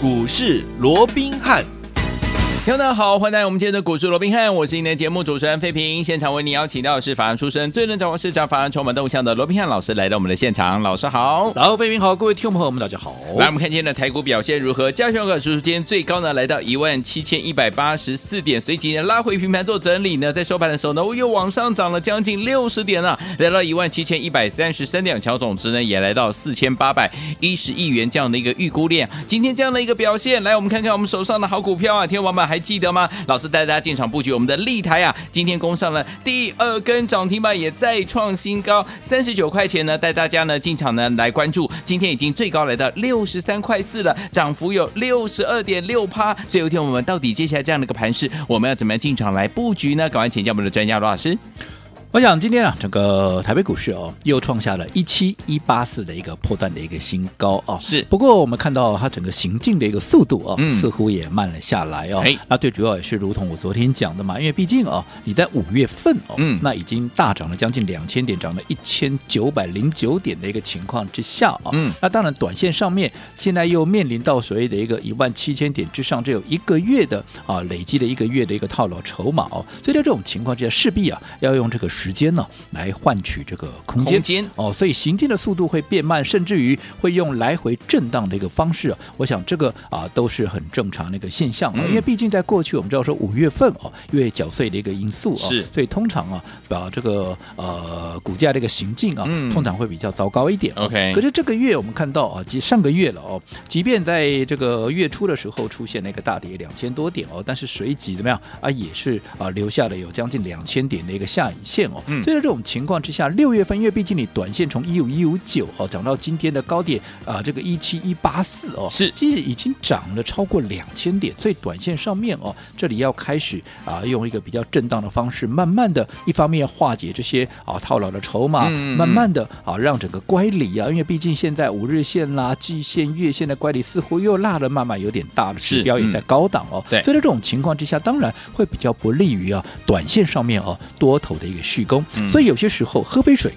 股市罗宾汉。听众好，欢迎来到我们今天的股市罗宾汉，我是今天的节目主持人费平。现场为你邀请到的是法案出身、最能掌握市场法案充满动向的罗宾汉老师来到我们的现场，老师好，然后费平好，各位听众朋友们大家好。来，我们看今天的台股表现如何？加权指数今天最高呢来到一万七千一百八十四点，随即呢拉回平盘做整理呢，在收盘的时候呢又往上涨了将近六十点了，来到一万七千一百三十三点，成交总值呢也来到四千八百一十亿元这样的一个预估量。今天这样的一个表现，来我们看看我们手上的好股票啊，听众朋友们还记得吗？老。师带大家进场布局我们的立台啊，今天攻上了第二根涨停板，也再创新高，三十九块钱呢，带大家呢进场呢来关注，今天已经最高来到六十三块四了，涨幅有六十二点六趴。所以有一天我们到底接下来这样的一个盘势，我们要怎么样进场来布局呢？赶快请教我们的专家罗老师。我想今天啊，整个台北股市哦，又创下了一七一八四的一个破断的一个新高哦。是，不过我们看到它整个行进的一个速度哦，嗯、似乎也慢了下来哦。嘿那最主要也是如同我昨天讲的嘛，因为毕竟哦，你在五月份哦，嗯，那已经大涨了将近两千点，涨了一千九百零九点的一个情况之下啊、哦，嗯，那当然短线上面现在又面临到所谓的一个一万七千点之上，只有一个月的啊累积的一个月的一个套牢筹码哦，所以在这种情况之下，势必啊要用这个时间呢。来换取这个空间，空间哦，所以行进的速度会变慢，甚至于会用来回震荡的一个方式。我想这个啊都是很正常的一个现象啊，嗯、因为毕竟在过去我们知道说五月份哦，因为缴税的一个因素啊，是，所以通常啊把这个呃股价这个行进啊，嗯、通常会比较糟糕一点。OK，可是这个月我们看到啊，即上个月了哦，即便在这个月初的时候出现了一个大跌两千多点哦，但是随即怎么样啊，也是啊留下了有将近两千点的一个下影线哦，嗯、所以在这种。情况之下，六月份，因为毕竟你短线从一五一五九哦涨到今天的高点啊，这个一七一八四哦，是。其实已经涨了超过两千点，所以短线上面哦，这里要开始啊，用一个比较震荡的方式，慢慢的一方面化解这些啊套牢的筹码，嗯嗯慢慢的啊让整个乖离啊，因为毕竟现在五日线啦、季线、月线的乖离似乎又拉的慢慢有点大了，指标也在高档哦，对，所以在这种情况之下，当然会比较不利于啊短线上面哦多头的一个续攻，嗯、所以有些时候喝杯水，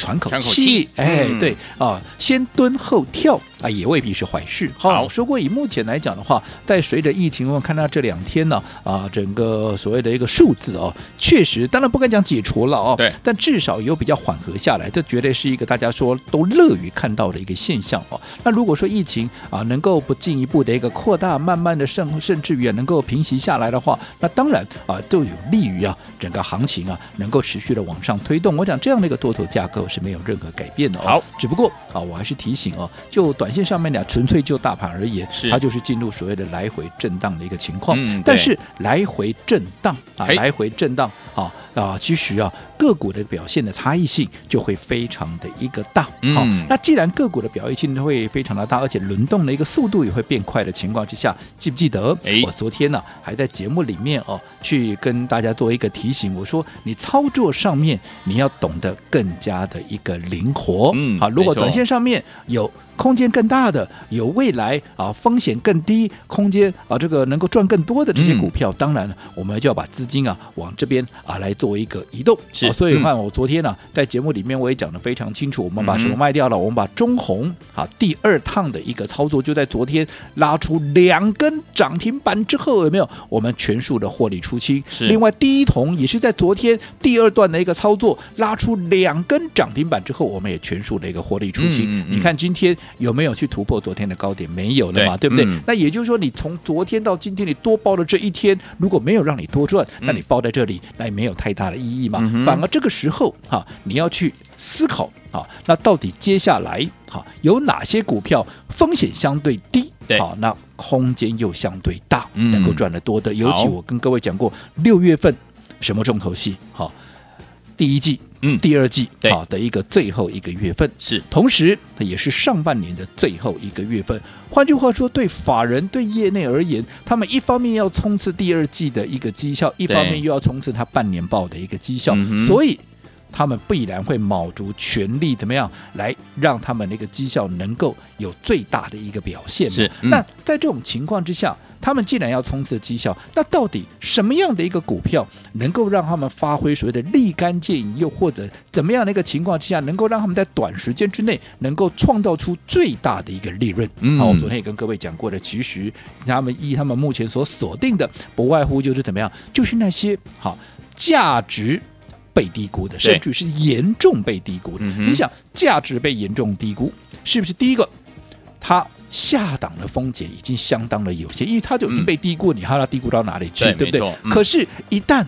喘口气，哎，嗯、对啊，先蹲后跳。啊，也未必是坏事。好，好说过以目前来讲的话，在随着疫情，我们看到这两天呢，啊，整个所谓的一个数字哦，确实，当然不敢讲解除了哦，对，但至少有比较缓和下来，这绝对是一个大家说都乐于看到的一个现象哦。那如果说疫情啊能够不进一步的一个扩大，慢慢的甚甚至于能够平息下来的话，那当然啊都有利于啊整个行情啊能够持续的往上推动。我讲这样的一个多头架构是没有任何改变的哦。好，只不过啊我还是提醒哦，就短线上面呢，纯粹就大盘而言，它就是进入所谓的来回震荡的一个情况。嗯，但是来回震荡啊，来回震荡啊啊，其实啊个股的表现的差异性就会非常的一个大。好、嗯，那既然个股的表现性会非常的大，而且轮动的一个速度也会变快的情况之下，记不记得？哎，我昨天呢、啊、还在节目里面哦，去跟大家做一个提醒，我说你操作上面你要懂得更加的一个灵活。嗯，好，如果短线上面有。空间更大的，有未来啊，风险更低，空间啊，这个能够赚更多的这些股票，嗯、当然我们就要把资金啊往这边啊来做一个移动。是，啊、所以看我昨天呢、啊，在节目里面我也讲得非常清楚，我们把什么卖掉了？嗯、我们把中红啊第二趟的一个操作，就在昨天拉出两根涨停板之后，有没有？我们全数的获利出清。是，另外第一桶也是在昨天第二段的一个操作，拉出两根涨停板之后，我们也全数的一个获利出清。你看今天。有没有去突破昨天的高点？没有了嘛，对，对不对？嗯、那也就是说，你从昨天到今天，你多报了这一天，如果没有让你多赚，那你报在这里，嗯、那也没有太大的意义嘛。嗯、反而这个时候哈、啊，你要去思考啊，那到底接下来哈、啊、有哪些股票风险相对低？好那空间又相对大，嗯、能够赚得多的。尤其我跟各位讲过，六月份什么重头戏？好、啊，第一季。嗯，第二季啊的一个最后一个月份。是，同时也是上半年的最后一个月份。换句话说，对法人对业内而言，他们一方面要冲刺第二季的一个绩效，一方面又要冲刺他半年报的一个绩效。所以他们必然会卯足全力，怎么样来让他们那个绩效能够有最大的一个表现？是。嗯、那在这种情况之下，他们既然要冲刺绩效，那到底什么样的一个股票能够让他们发挥所谓的立竿见影，又或者怎么样的一个情况之下，能够让他们在短时间之内能够创造出最大的一个利润？嗯，好，我昨天也跟各位讲过的，其实他们依他们目前所锁定的，不外乎就是怎么样，就是那些好价值。被低估的，甚至是严重被低估的。你想，价值被严重低估，是不是第一个？它下档的风险已经相当的有限，因为它就已经被低估，嗯、你还要低估到哪里去？对，对不对？嗯、可是，一旦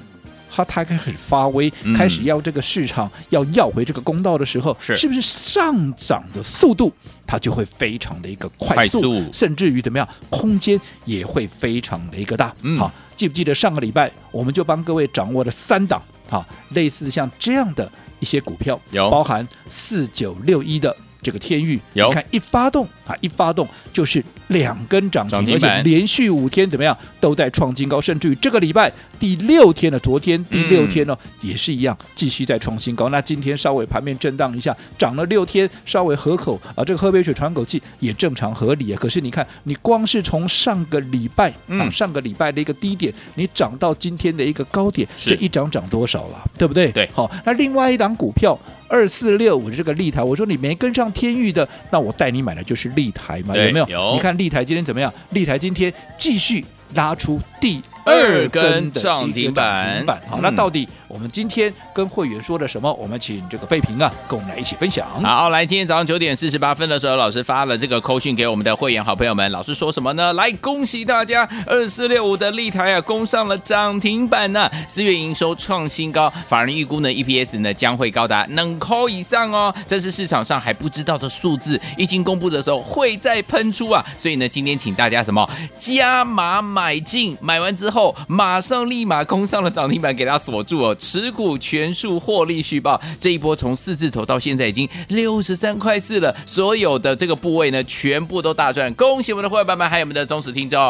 它它开始发威，嗯、开始要这个市场要要回这个公道的时候，是，是不是上涨的速度它就会非常的一个快速，快速甚至于怎么样，空间也会非常的一个大。嗯、好，记不记得上个礼拜我们就帮各位掌握了三档？好，类似像这样的一些股票，有包含四九六一的。这个天域，有你看一发动啊，一发动就是两根涨停，而且连续五天怎么样都在创新高，甚至于这个礼拜第六天的昨天第六天呢、嗯、也是一样继续在创新高。那今天稍微盘面震荡一下，涨了六天，稍微合口啊，这个喝杯水喘口气也正常合理啊。可是你看，你光是从上个礼拜、嗯、啊上个礼拜的一个低点，你涨到今天的一个高点，这一涨涨多少了？对不对？对，好，那另外一档股票。二四六五的这个立台，我说你没跟上天域的，那我带你买的就是丽台嘛，有没有？有。你看立台今天怎么样？立台今天继续拉出第二根涨停板。好，那到底？我们今天跟会员说了什么？我们请这个费平啊，跟我们来一起分享。好，来，今天早上九点四十八分的时候，老师发了这个扣讯给我们的会员好朋友们。老师说什么呢？来，恭喜大家，二四六五的立台啊，攻上了涨停板呢、啊。四月营收创新高，法人预估呢，EPS 呢将会高达两扣以上哦。这是市场上还不知道的数字，一经公布的时候会再喷出啊。所以呢，今天请大家什么加码买进，买完之后后马上立马攻上了涨停板，给它锁住哦。持股全数获利续报，这一波从四字头到现在已经六十三块四了，所有的这个部位呢，全部都大赚，恭喜我们的会员们，还有我们的忠实听众。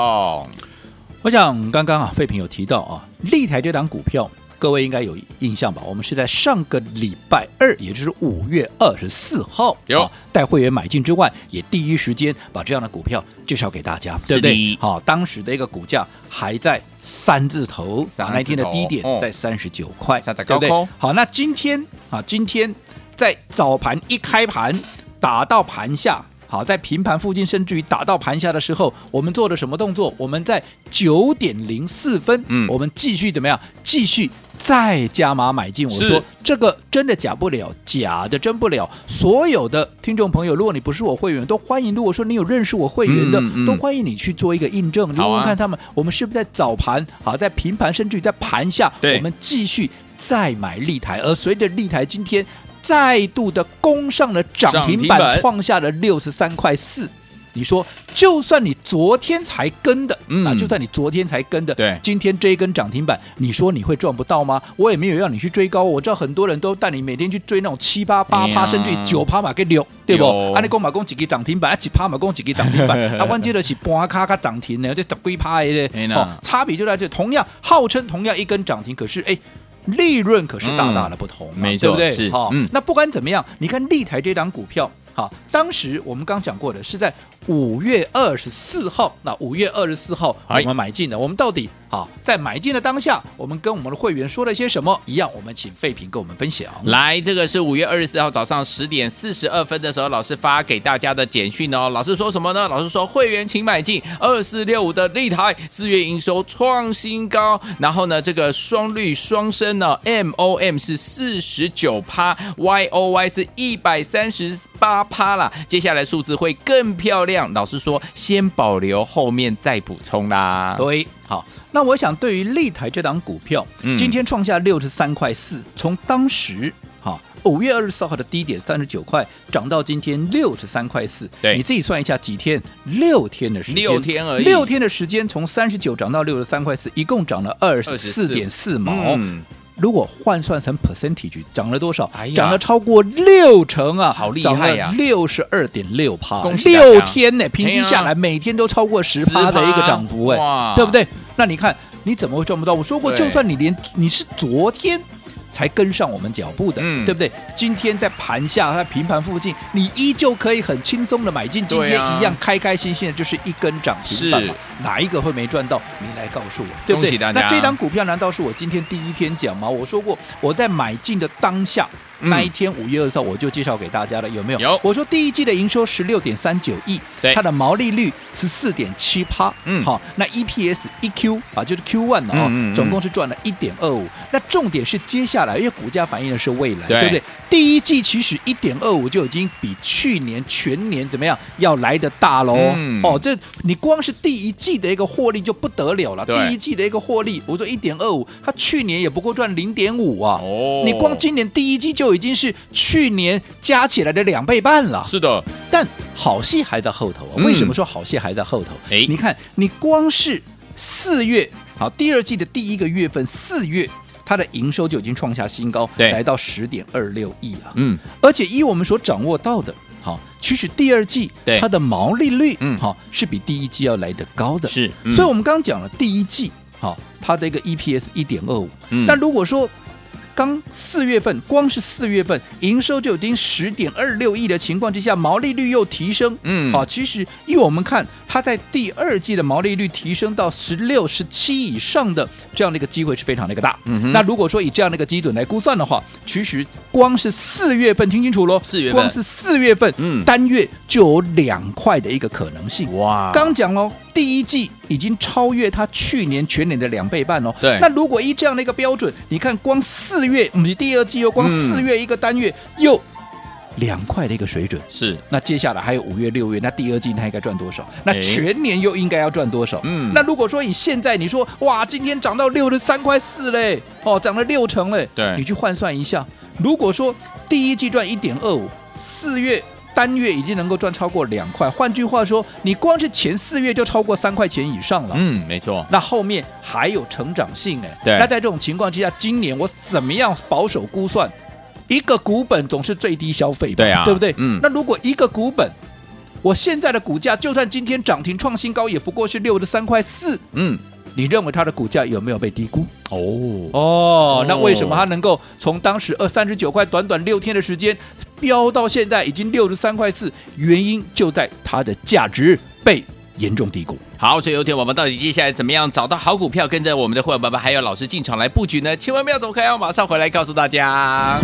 我想刚刚啊，废品有提到啊，立台这档股票，各位应该有印象吧？我们是在上个礼拜二，也就是五月二十四号，有带会员买进之外，也第一时间把这样的股票介绍给大家，对不对？好，当时的一个股价还在。三字头，啊，那天的低点在三十九块，哦、对不对？好，那今天啊，今天在早盘一开盘打到盘下，好，在平盘附近，甚至于打到盘下的时候，我们做了什么动作？我们在九点零四分，嗯，我们继续怎么样？继续。再加码买进，我说这个真的假不了，假的真不了。所有的听众朋友，如果你不是我会员，都欢迎；如果说你有认识我会员的，嗯嗯、都欢迎你去做一个印证。你问问看他们，我们是不是在早盘好，在平盘，甚至于在盘下，我们继续再买立台。而随着立台今天再度的攻上了涨停板，创下了六十三块四。你说，就算你昨天才跟的，嗯、啊，就算你昨天才跟的，对，今天这一根涨停板，你说你会赚不到吗？我也没有让你去追高，我知道很多人都带你每天去追那种七八八趴，甚至九趴嘛，给六，对不？啊，你讲嘛讲几个涨停板，啊，几趴嘛讲几个涨停板，啊，关键的是半卡卡涨停呢，这十几趴的，哦，差别就在这，同样号称同样一根涨停，可是哎，利润可是大大的不同，没错，对不对？是，好，那不管怎么样，你看立台这档股票。好，当时我们刚讲过的是在五月二十四号，那五月二十四号我们买进的，我们到底好在买进的当下，我们跟我们的会员说了些什么？一样，我们请废品跟我们分享。来，这个是五月二十四号早上十点四十二分的时候，老师发给大家的简讯哦。老师说什么呢？老师说会员请买进二四六五的立台，四月营收创新高，然后呢，这个双率双升呢，M O M 是四十九趴，Y O Y 是一百三十八。趴啦，接下来数字会更漂亮。老师说，先保留，后面再补充啦。对，好，那我想对于立台这档股票，嗯、今天创下六十三块四，从当时哈五月二十四号的低点三十九块，涨到今天六十三块四。对，你自己算一下几天？六天的时间，六天而已。六天的时间，从三十九涨到六十三块四，一共涨了二十四点四毛。嗯如果换算成 percentage，涨了多少？哎、涨了超过六成啊！好厉害呀！六十二点六趴，六天呢，平均下来每天都超过十趴的一个涨幅，哎，对不对？那你看你怎么会赚不到？我说过，就算你连你是昨天才跟上我们脚步的，嗯对不对？今天在盘下，在平盘附近，你依旧可以很轻松的买进，今天一样开开心心的，就是一根涨停板嘛，哪一个会没赚到？你来告诉我，对不对？那这张股票难道是我今天第一天讲吗？我说过，我在买进的当下。那一天五月二十号我就介绍给大家了，有没有？有。我说第一季的营收十六点三九亿，对，它的毛利率十四点七趴，嗯，好，那 EPS 一 Q 啊，就是 Q one 啊、哦总共是赚了一点二五。那重点是接下来，因为股价反映的是未来，对，对不对？第一季其实一点二五就已经比去年全年怎么样要来的大喽、嗯。哦，这你光是第一季的一个获利就不得了了。第一季的一个获利，我说一点二五，它去年也不过赚零点五啊。哦，你光今年第一季就已经是去年加起来的两倍半了。是的，但好戏还在后头啊！为什么说好戏还在后头？你看，你光是四月，好，第二季的第一个月份，四月。它的营收就已经创下新高，来到十点二六亿啊！嗯，而且依我们所掌握到的，好，其实第二季它的毛利率，嗯，好，是比第一季要来得高的。是，嗯、所以我们刚刚讲了第一季，好，它的一个 EPS 一点二五。那如果说刚四月份，光是四月份营收就已经十点二六亿的情况之下，毛利率又提升，嗯，好，其实因为我们看它在第二季的毛利率提升到十六、十七以上的这样的一个机会是非常的一个大。嗯，那如果说以这样的一个基准来估算的话，其实光是四月份，听清楚喽，四月份，光是四月份，嗯，单月就有两块的一个可能性。哇，刚讲喽，第一季已经超越它去年全年的两倍半哦。对，那如果依这样的一个标准，你看光四月，不是第二季哦，光四月一个单月、嗯、又两块的一个水准，是。那接下来还有五月、六月，那第二季它应该赚多少？那全年又应该要赚多少？嗯。那如果说以现在你说，哇，今天涨到六十三块四嘞，哦，涨了六成嘞，对，你去换算一下，如果说第一季赚一点二五，四月。单月已经能够赚超过两块，换句话说，你光是前四月就超过三块钱以上了。嗯，没错。那后面还有成长性呢。对。那在这种情况之下，今年我怎么样保守估算？一个股本总是最低消费的？对啊，对不对？嗯。那如果一个股本，我现在的股价就算今天涨停创新高，也不过是六十三块四。嗯。你认为它的股价有没有被低估？哦哦，那为什么它能够从当时二三十九块，短短六天的时间？飙到现在已经六十三块四，原因就在它的价值被严重低估。好，所以有天我们到底接下来怎么样找到好股票，跟着我们的会员爸爸还有老师进场来布局呢？千万不要走开，要马上回来告诉大家。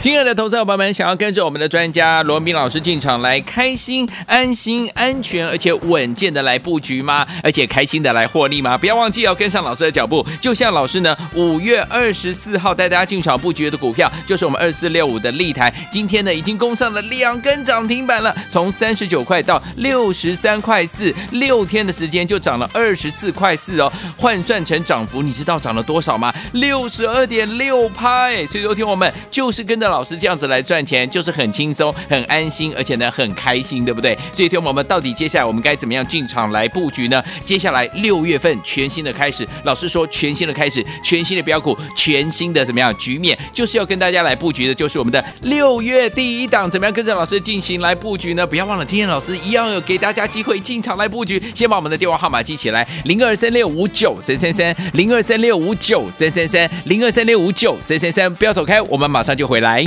亲爱的投资者朋友们，想要跟着我们的专家罗文彬老师进场来开心、安心、安全而且稳健的来布局吗？而且开心的来获利吗？不要忘记要跟上老师的脚步。就像老师呢，五月二十四号带大家进场布局的股票，就是我们二四六五的立台，今天呢已经攻上了两根涨停板了，从三十九块到六十三块四，六天的时间就涨了二十四块四哦。换算成涨幅，你知道涨了多少吗？六十二点六拍。所以有听我们就是跟着。老师这样子来赚钱，就是很轻松、很安心，而且呢很开心，对不对？所以，听我们到底接下来我们该怎么样进场来布局呢？接下来六月份全新的开始，老师说全新的开始，全新的标股，全新的怎么样局面，就是要跟大家来布局的，就是我们的六月第一档，怎么样跟着老师进行来布局呢？不要忘了，今天老师一样有给大家机会进场来布局，先把我们的电话号码记起来：零二三六五九三三三，零二三六五九三三三，零二三六五九三三三，不要走开，我们马上就回来。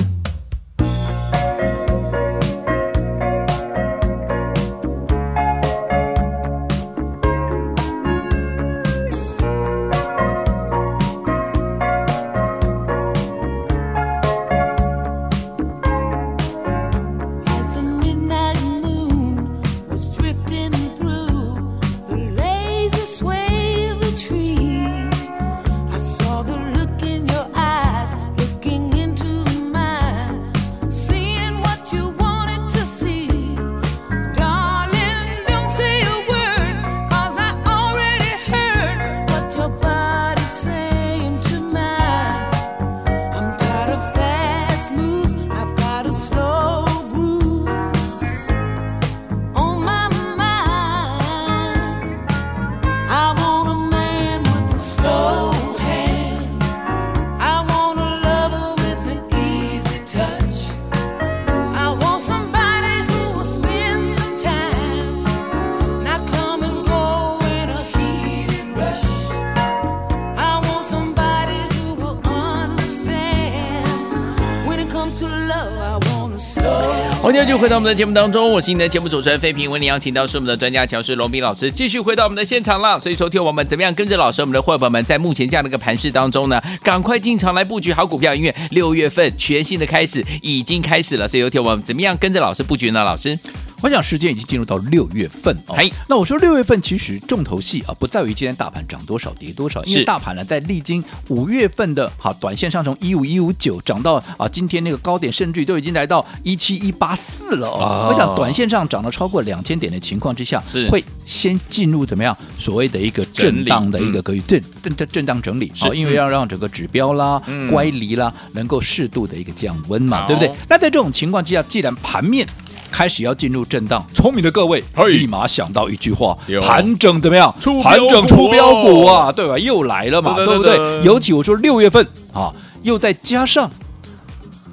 继续回到我们的节目当中，我是你的节目主持人费平，为你邀请到是我们的专家强势罗宾老师，继续回到我们的现场了。所以，说听我们怎么样跟着老师，我们的伙伴们在目前这样的一个盘势当中呢，赶快进场来布局好股票，因为六月份全新的开始已经开始了。所以，说听我们怎么样跟着老师布局呢？老师？我想时间已经进入到六月份哦。哎，那我说六月份其实重头戏啊，不在于今天大盘涨多少跌多少，因为大盘呢在历经五月份的哈短线上从一五一五九涨到啊今天那个高点，甚至都已经来到一七一八四了哦。我想短线上涨了超过两千点的情况之下，是。会先进入怎么样所谓的一个震荡的一个可以震震震震荡整理啊，因为要让整个指标啦、乖离啦能够适度的一个降温嘛，对不对？那在这种情况之下，既然盘面开始要进入震荡，聪明的各位立马想到一句话：盘整怎么样？盘整出标股啊，对吧？又来了嘛，对不对？尤其我说六月份啊，又再加上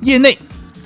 业内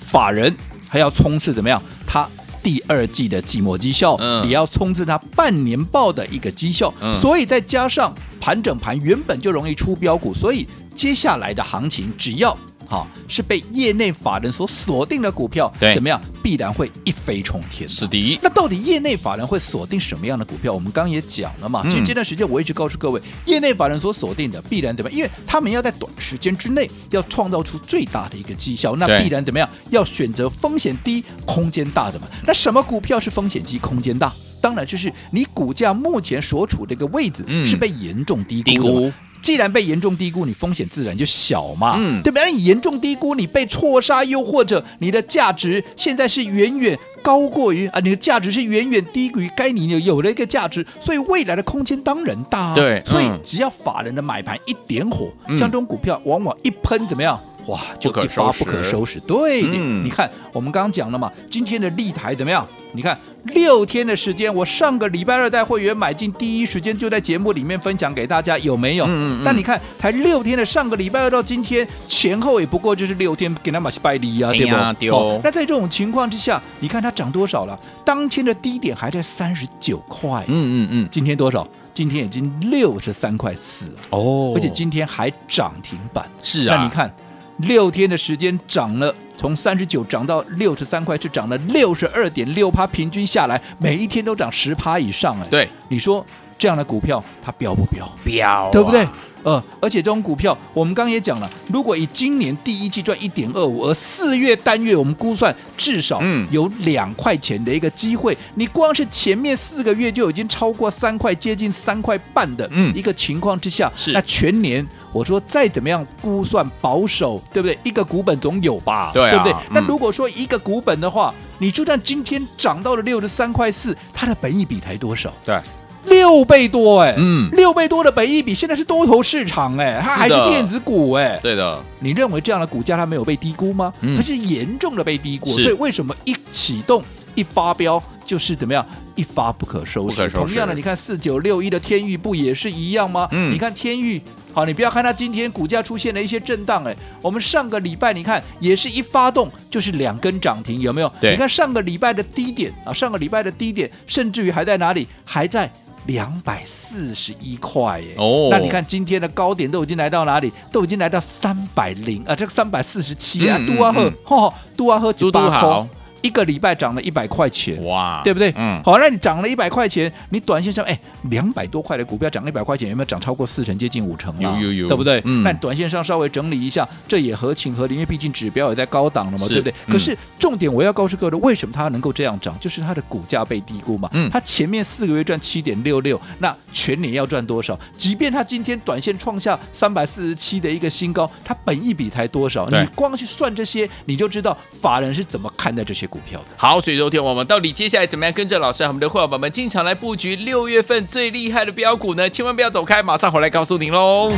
法人还要冲刺怎么样？他第二季的季末绩效，也要冲刺他半年报的一个绩效，所以再加上盘整盘原本就容易出标股，所以接下来的行情只要。好，是被业内法人所锁定的股票，对，怎么样？必然会一飞冲天。是的。那到底业内法人会锁定什么样的股票？我们刚刚也讲了嘛。其实这段时间我一直告诉各位，业内法人所锁定的必然怎么样？因为他们要在短时间之内要创造出最大的一个绩效，那必然怎么样？要选择风险低、空间大的嘛。那什么股票是风险低、空间大？当然就是你股价目前所处的一个位置是被严重低估的。既然被严重低估，你风险自然就小嘛，嗯，对不对你严重低估，你被错杀，又或者你的价值现在是远远高过于啊，你的价值是远远低于该你有有的一个价值，所以未来的空间当然大啊。对，所以只要法人的买盘一点火，像这种股票往往一喷怎么样？哇，就一发不可收拾。对，你看我们刚刚讲了嘛，今天的立台怎么样？你看六天的时间，我上个礼拜二带会员买进，第一时间就在节目里面分享给大家，有没有？嗯嗯。但你看，才六天的上个礼拜二到今天前后也不过就是六天，给他买拜礼啊，对不对？哦。那在这种情况之下，你看它涨多少了？当天的低点还在三十九块。嗯嗯嗯。今天多少？今天已经六十三块四哦，而且今天还涨停板。是啊。那你看。六天的时间涨了，从三十九涨到六十三块，是涨了六十二点六趴，平均下来每一天都涨十趴以上哎。对，你说这样的股票它飙不飙？飙、啊，对不对？呃，而且这种股票，我们刚刚也讲了，如果以今年第一季赚一点二五，而四月单月我们估算至少有两块钱的一个机会，嗯、你光是前面四个月就已经超过三块，接近三块半的一个情况之下，那全年我说再怎么样估算保守，对不对？一个股本总有吧，对，啊、对不对？嗯、那如果说一个股本的话，你就算今天涨到了六十三块四，它的本益比才多少？对。六倍多哎，嗯，六倍多的本益比，现在是多头市场哎，它还是电子股哎，对的，你认为这样的股价它没有被低估吗？它是严重的被低估，所以为什么一启动一发飙就是怎么样一发不可收拾？同样的，你看四九六一的天域不也是一样吗？嗯，你看天域，好，你不要看它今天股价出现了一些震荡哎，我们上个礼拜你看也是一发动就是两根涨停，有没有？对，你看上个礼拜的低点啊，上个礼拜的低点甚至于还在哪里？还在。两百四十一块耶！哦，那你看今天的高点都已经来到哪里？都已经来到三百零啊，这个三百四十七啊，杜阿赫，吼，杜阿赫，嘟嘟好。一个礼拜涨了一百块钱，哇，对不对？嗯，好，那你涨了一百块钱，你短线上哎，两百多块的股票涨一百块钱，有没有涨超过四成，接近五成啊？有有有，对不对？嗯，那短线上稍微整理一下，这也合情合理，因为毕竟指标也在高档了嘛，对不对？可是重点我要告诉各位，为什么它能够这样涨？就是它的股价被低估嘛。嗯，它前面四个月赚七点六六，那全年要赚多少？即便它今天短线创下三百四十七的一个新高，它本益比才多少？你光去算这些，你就知道法人是怎么看待这些股票的。好，所以。昨天我们到底接下来怎么样跟着老师和我们的会员宝宝们进场来布局六月份最厉害的标股呢？千万不要走开，马上回来告诉您喽。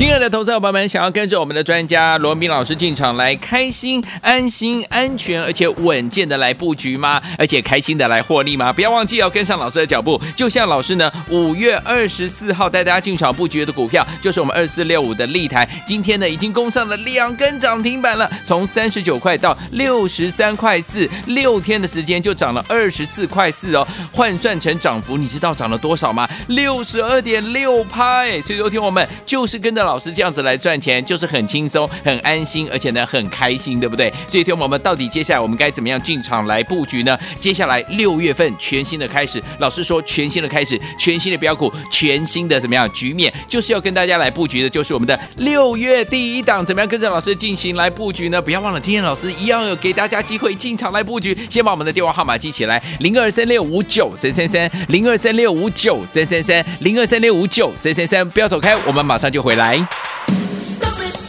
亲爱的投资者朋友们，想要跟着我们的专家罗文彬老师进场来开心、安心、安全，而且稳健的来布局吗？而且开心的来获利吗？不要忘记要跟上老师的脚步。就像老师呢，五月二十四号带大家进场布局的股票，就是我们二四六五的丽台，今天呢已经攻上了两根涨停板了，从三十九块到六十三块四，六天的时间就涨了二十四块四哦，换算成涨幅，你知道涨了多少吗？六十二点六趴哎，所以昨天我们就是跟着老。老师这样子来赚钱，就是很轻松、很安心，而且呢很开心，对不对？所以，听我们到底接下来我们该怎么样进场来布局呢？接下来六月份全新的开始，老师说全新的开始，全新的标股，全新的怎么样局面，就是要跟大家来布局的，就是我们的六月第一档，怎么样跟着老师进行来布局呢？不要忘了，今天老师一样有给大家机会进场来布局，先把我们的电话号码记起来：零二三六五九三三三，零二三六五九三三三，零二三六五九三三三，不要走开，我们马上就回来。欢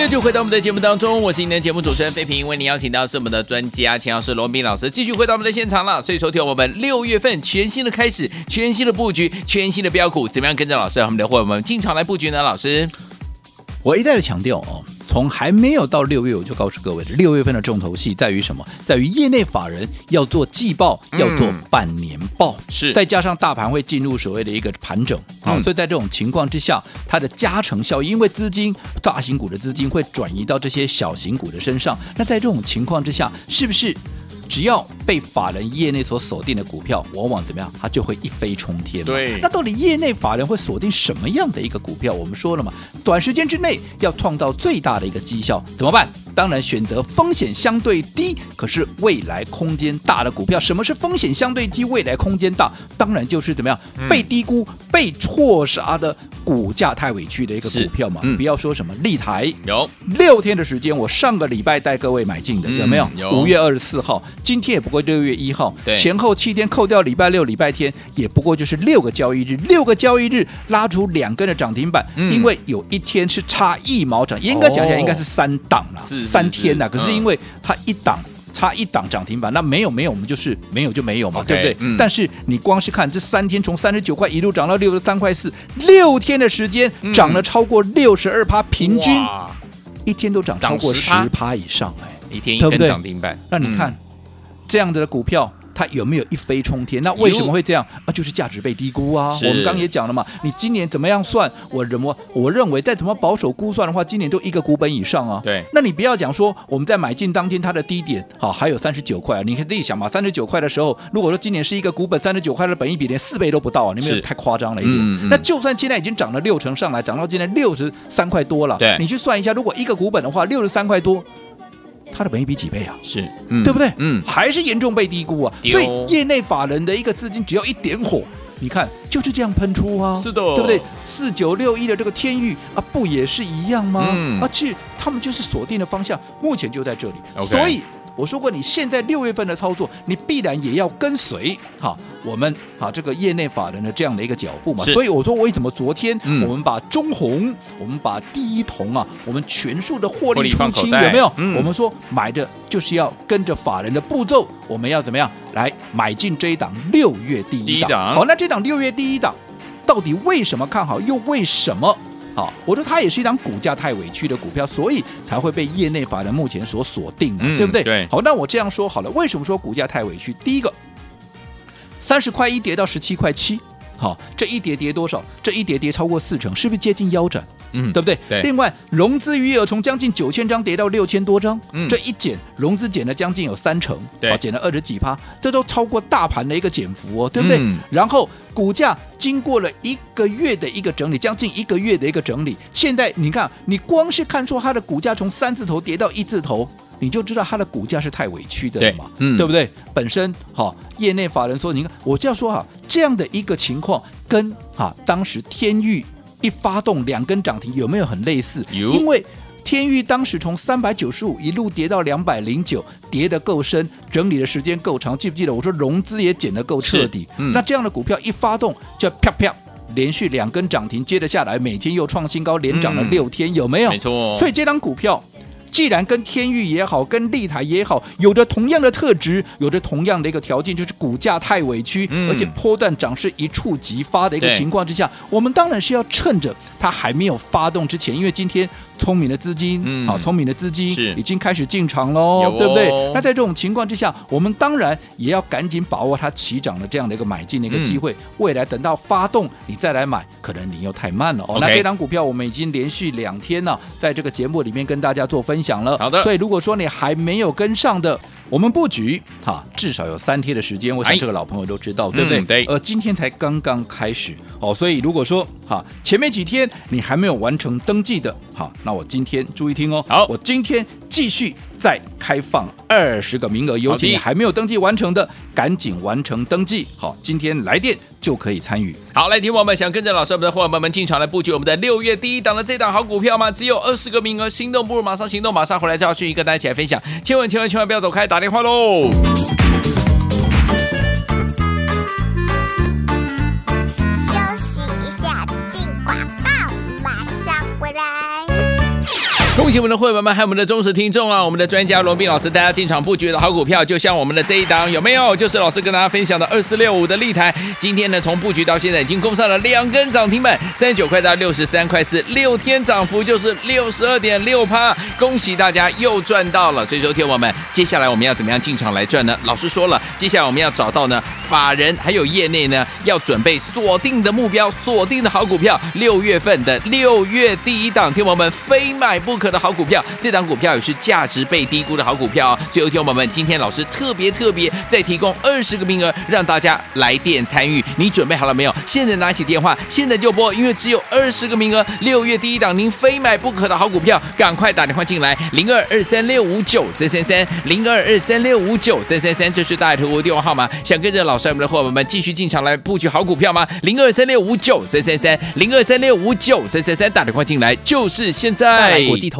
这就回到我们的节目当中，我是您的节目主持人费平，为您邀请到是我们的专家钱老师罗斌老师，继续回到我们的现场了。所以说，听我们六月份全新的开始，全新的布局，全新的标股，怎么样跟着老师和我们的伙伴们进场来布局呢？老师，我一再的强调哦。从还没有到六月，我就告诉各位，六月份的重头戏在于什么？在于业内法人要做季报，要做半年报，嗯、是再加上大盘会进入所谓的一个盘整啊、嗯，所以在这种情况之下，它的加成效应，因为资金大型股的资金会转移到这些小型股的身上，那在这种情况之下，是不是？只要被法人业内所锁定的股票，往往怎么样？它就会一飞冲天。对，那到底业内法人会锁定什么样的一个股票？我们说了嘛，短时间之内要创造最大的一个绩效，怎么办？当然选择风险相对低，可是未来空间大的股票。什么是风险相对低、未来空间大？当然就是怎么样？嗯、被低估、被错杀的股价太委屈的一个股票嘛。嗯、不要说什么立台有六天的时间，我上个礼拜带各位买进的，有没有？有。五月二十四号。今天也不过六月一号，前后七天扣掉礼拜六、礼拜天，也不过就是六个交易日，六个交易日拉出两根的涨停板，嗯、因为有一天是差一毛涨，应该讲起来应该是三档了，是三天呐。可是因为它一档差一档涨停板，那没有没有，我们就是没有就没有嘛，okay, 对不对？嗯、但是你光是看这三天，从三十九块一路涨到六十三块四，六天的时间涨了超过六十二趴，平均一天都涨超过十趴以上，哎，一天一根涨停板，那你看。嗯这样子的股票，它有没有一飞冲天？那为什么会这样啊？就是价值被低估啊。我们刚也讲了嘛，你今年怎么样算？我认为我认为再怎么保守估算的话，今年都一个股本以上啊。对，那你不要讲说我们在买进当天它的低点好还有三十九块啊，你可以自己想嘛，三十九块的时候，如果说今年是一个股本三十九块的本益比连四倍都不到啊，你没有太夸张了一点。嗯嗯、那就算现在已经涨了六成上来，涨到今天六十三块多了，对，你去算一下，如果一个股本的话，六十三块多。它的本益比几倍啊？是，嗯、对不对？嗯，还是严重被低估啊。所以业内法人的一个资金只要一点火，你看就是这样喷出啊。是的，对不对？四九六一的这个天域啊，不也是一样吗？嗯，而且他们就是锁定的方向，目前就在这里。所以。我说过，你现在六月份的操作，你必然也要跟随哈我们啊这个业内法人的这样的一个脚步嘛。所以我说，为什么昨天我们把中红，我们把第一铜啊，我们全数的获利出清有没有？嗯、我们说买的就是要跟着法人的步骤，我们要怎么样来买进这一档六月第一档？一档好，那这档六月第一档到底为什么看好？又为什么？好，我说它也是一张股价太委屈的股票，所以才会被业内法人目前所锁定对不对？对。好，那我这样说好了，为什么说股价太委屈？第一个，三十块一跌到十七块七，好，这一跌跌多少？这一跌跌超过四成，是不是接近腰斩？嗯，对不对？对。另外，融资余额从将近九千张跌到六千多张，嗯，这一减，融资减了将近有三成，对，减了二十几趴，这都超过大盘的一个减幅哦，对不对？嗯、然后股价经过了一个月的一个整理，将近一个月的一个整理，现在你看，你光是看出它的股价从三字头跌到一字头，你就知道它的股价是太委屈的了嘛，对，嗯、对不对？本身哈、哦，业内法人说，你看，我就要说哈，这样的一个情况跟哈当时天钰。一发动两根涨停，有没有很类似？有，因为天域当时从三百九十五一路跌到两百零九，跌得够深，整理的时间够长。记不记得我说融资也减得够彻底？嗯、那这样的股票一发动就啪啪连续两根涨停，接着下来每天又创新高，连涨了六天，嗯、有没有？没错。所以这张股票。既然跟天域也好，跟丽台也好，有着同样的特质，有着同样的一个条件，就是股价太委屈，嗯、而且波段涨势一触即发的一个情况之下，我们当然是要趁着它还没有发动之前，因为今天聪明的资金，嗯、好聪明的资金已经开始进场喽，哦、对不对？那在这种情况之下，我们当然也要赶紧把握它起涨的这样的一个买进的一个机会。嗯、未来等到发动，你再来买，可能你又太慢了哦。那这档股票我们已经连续两天呢，在这个节目里面跟大家做分享。了，好的。所以如果说你还没有跟上的，我们布局哈，至少有三天的时间。我想这个老朋友都知道，哎、对不对？嗯、对。呃，今天才刚刚开始哦，所以如果说哈，前面几天你还没有完成登记的，好，那我今天注意听哦。好，我今天继续。再开放二十个名额，有请还没有登记完成的，赶紧完成登记。好，今天来电就可以参与。好，来听我们想跟着老师我们的伙伴们进场来布局我们的六月第一档的这档好股票吗？只有二十个名额，心动不如马上行动，马上回来就要去跟大家一起来分享。千万千万千万不要走开，打电话喽！恭喜我们的会员们，还有我们的忠实听众啊！我们的专家罗宾老师大家进场布局的好股票，就像我们的这一档有没有？就是老师跟大家分享的二四六五的立台，今天呢从布局到现在已经攻上了两根涨停板，三十九块到六十三块四，六天涨幅就是六十二点六趴，恭喜大家又赚到了！所以说，听我们，接下来我们要怎么样进场来赚呢？老师说了，接下来我们要找到呢法人还有业内呢要准备锁定的目标，锁定的好股票，六月份的六月第一档，听我们非买不可。的好股票，这档股票也是价值被低估的好股票哦。最后，听友们，今天老师特别特别再提供二十个名额，让大家来电参与。你准备好了没有？现在拿起电话，现在就拨，因为只有二十个名额。六月第一档，您非买不可的好股票，赶快打电话进来，零二二三六五九三三三，零二二三六五九三三三，这是大头屋电话号码。想跟着老师我们的伙伴们继续进场来布局好股票吗？零二三六五九三三三，零二三六五九三三三，打电话进来就是现在。国际投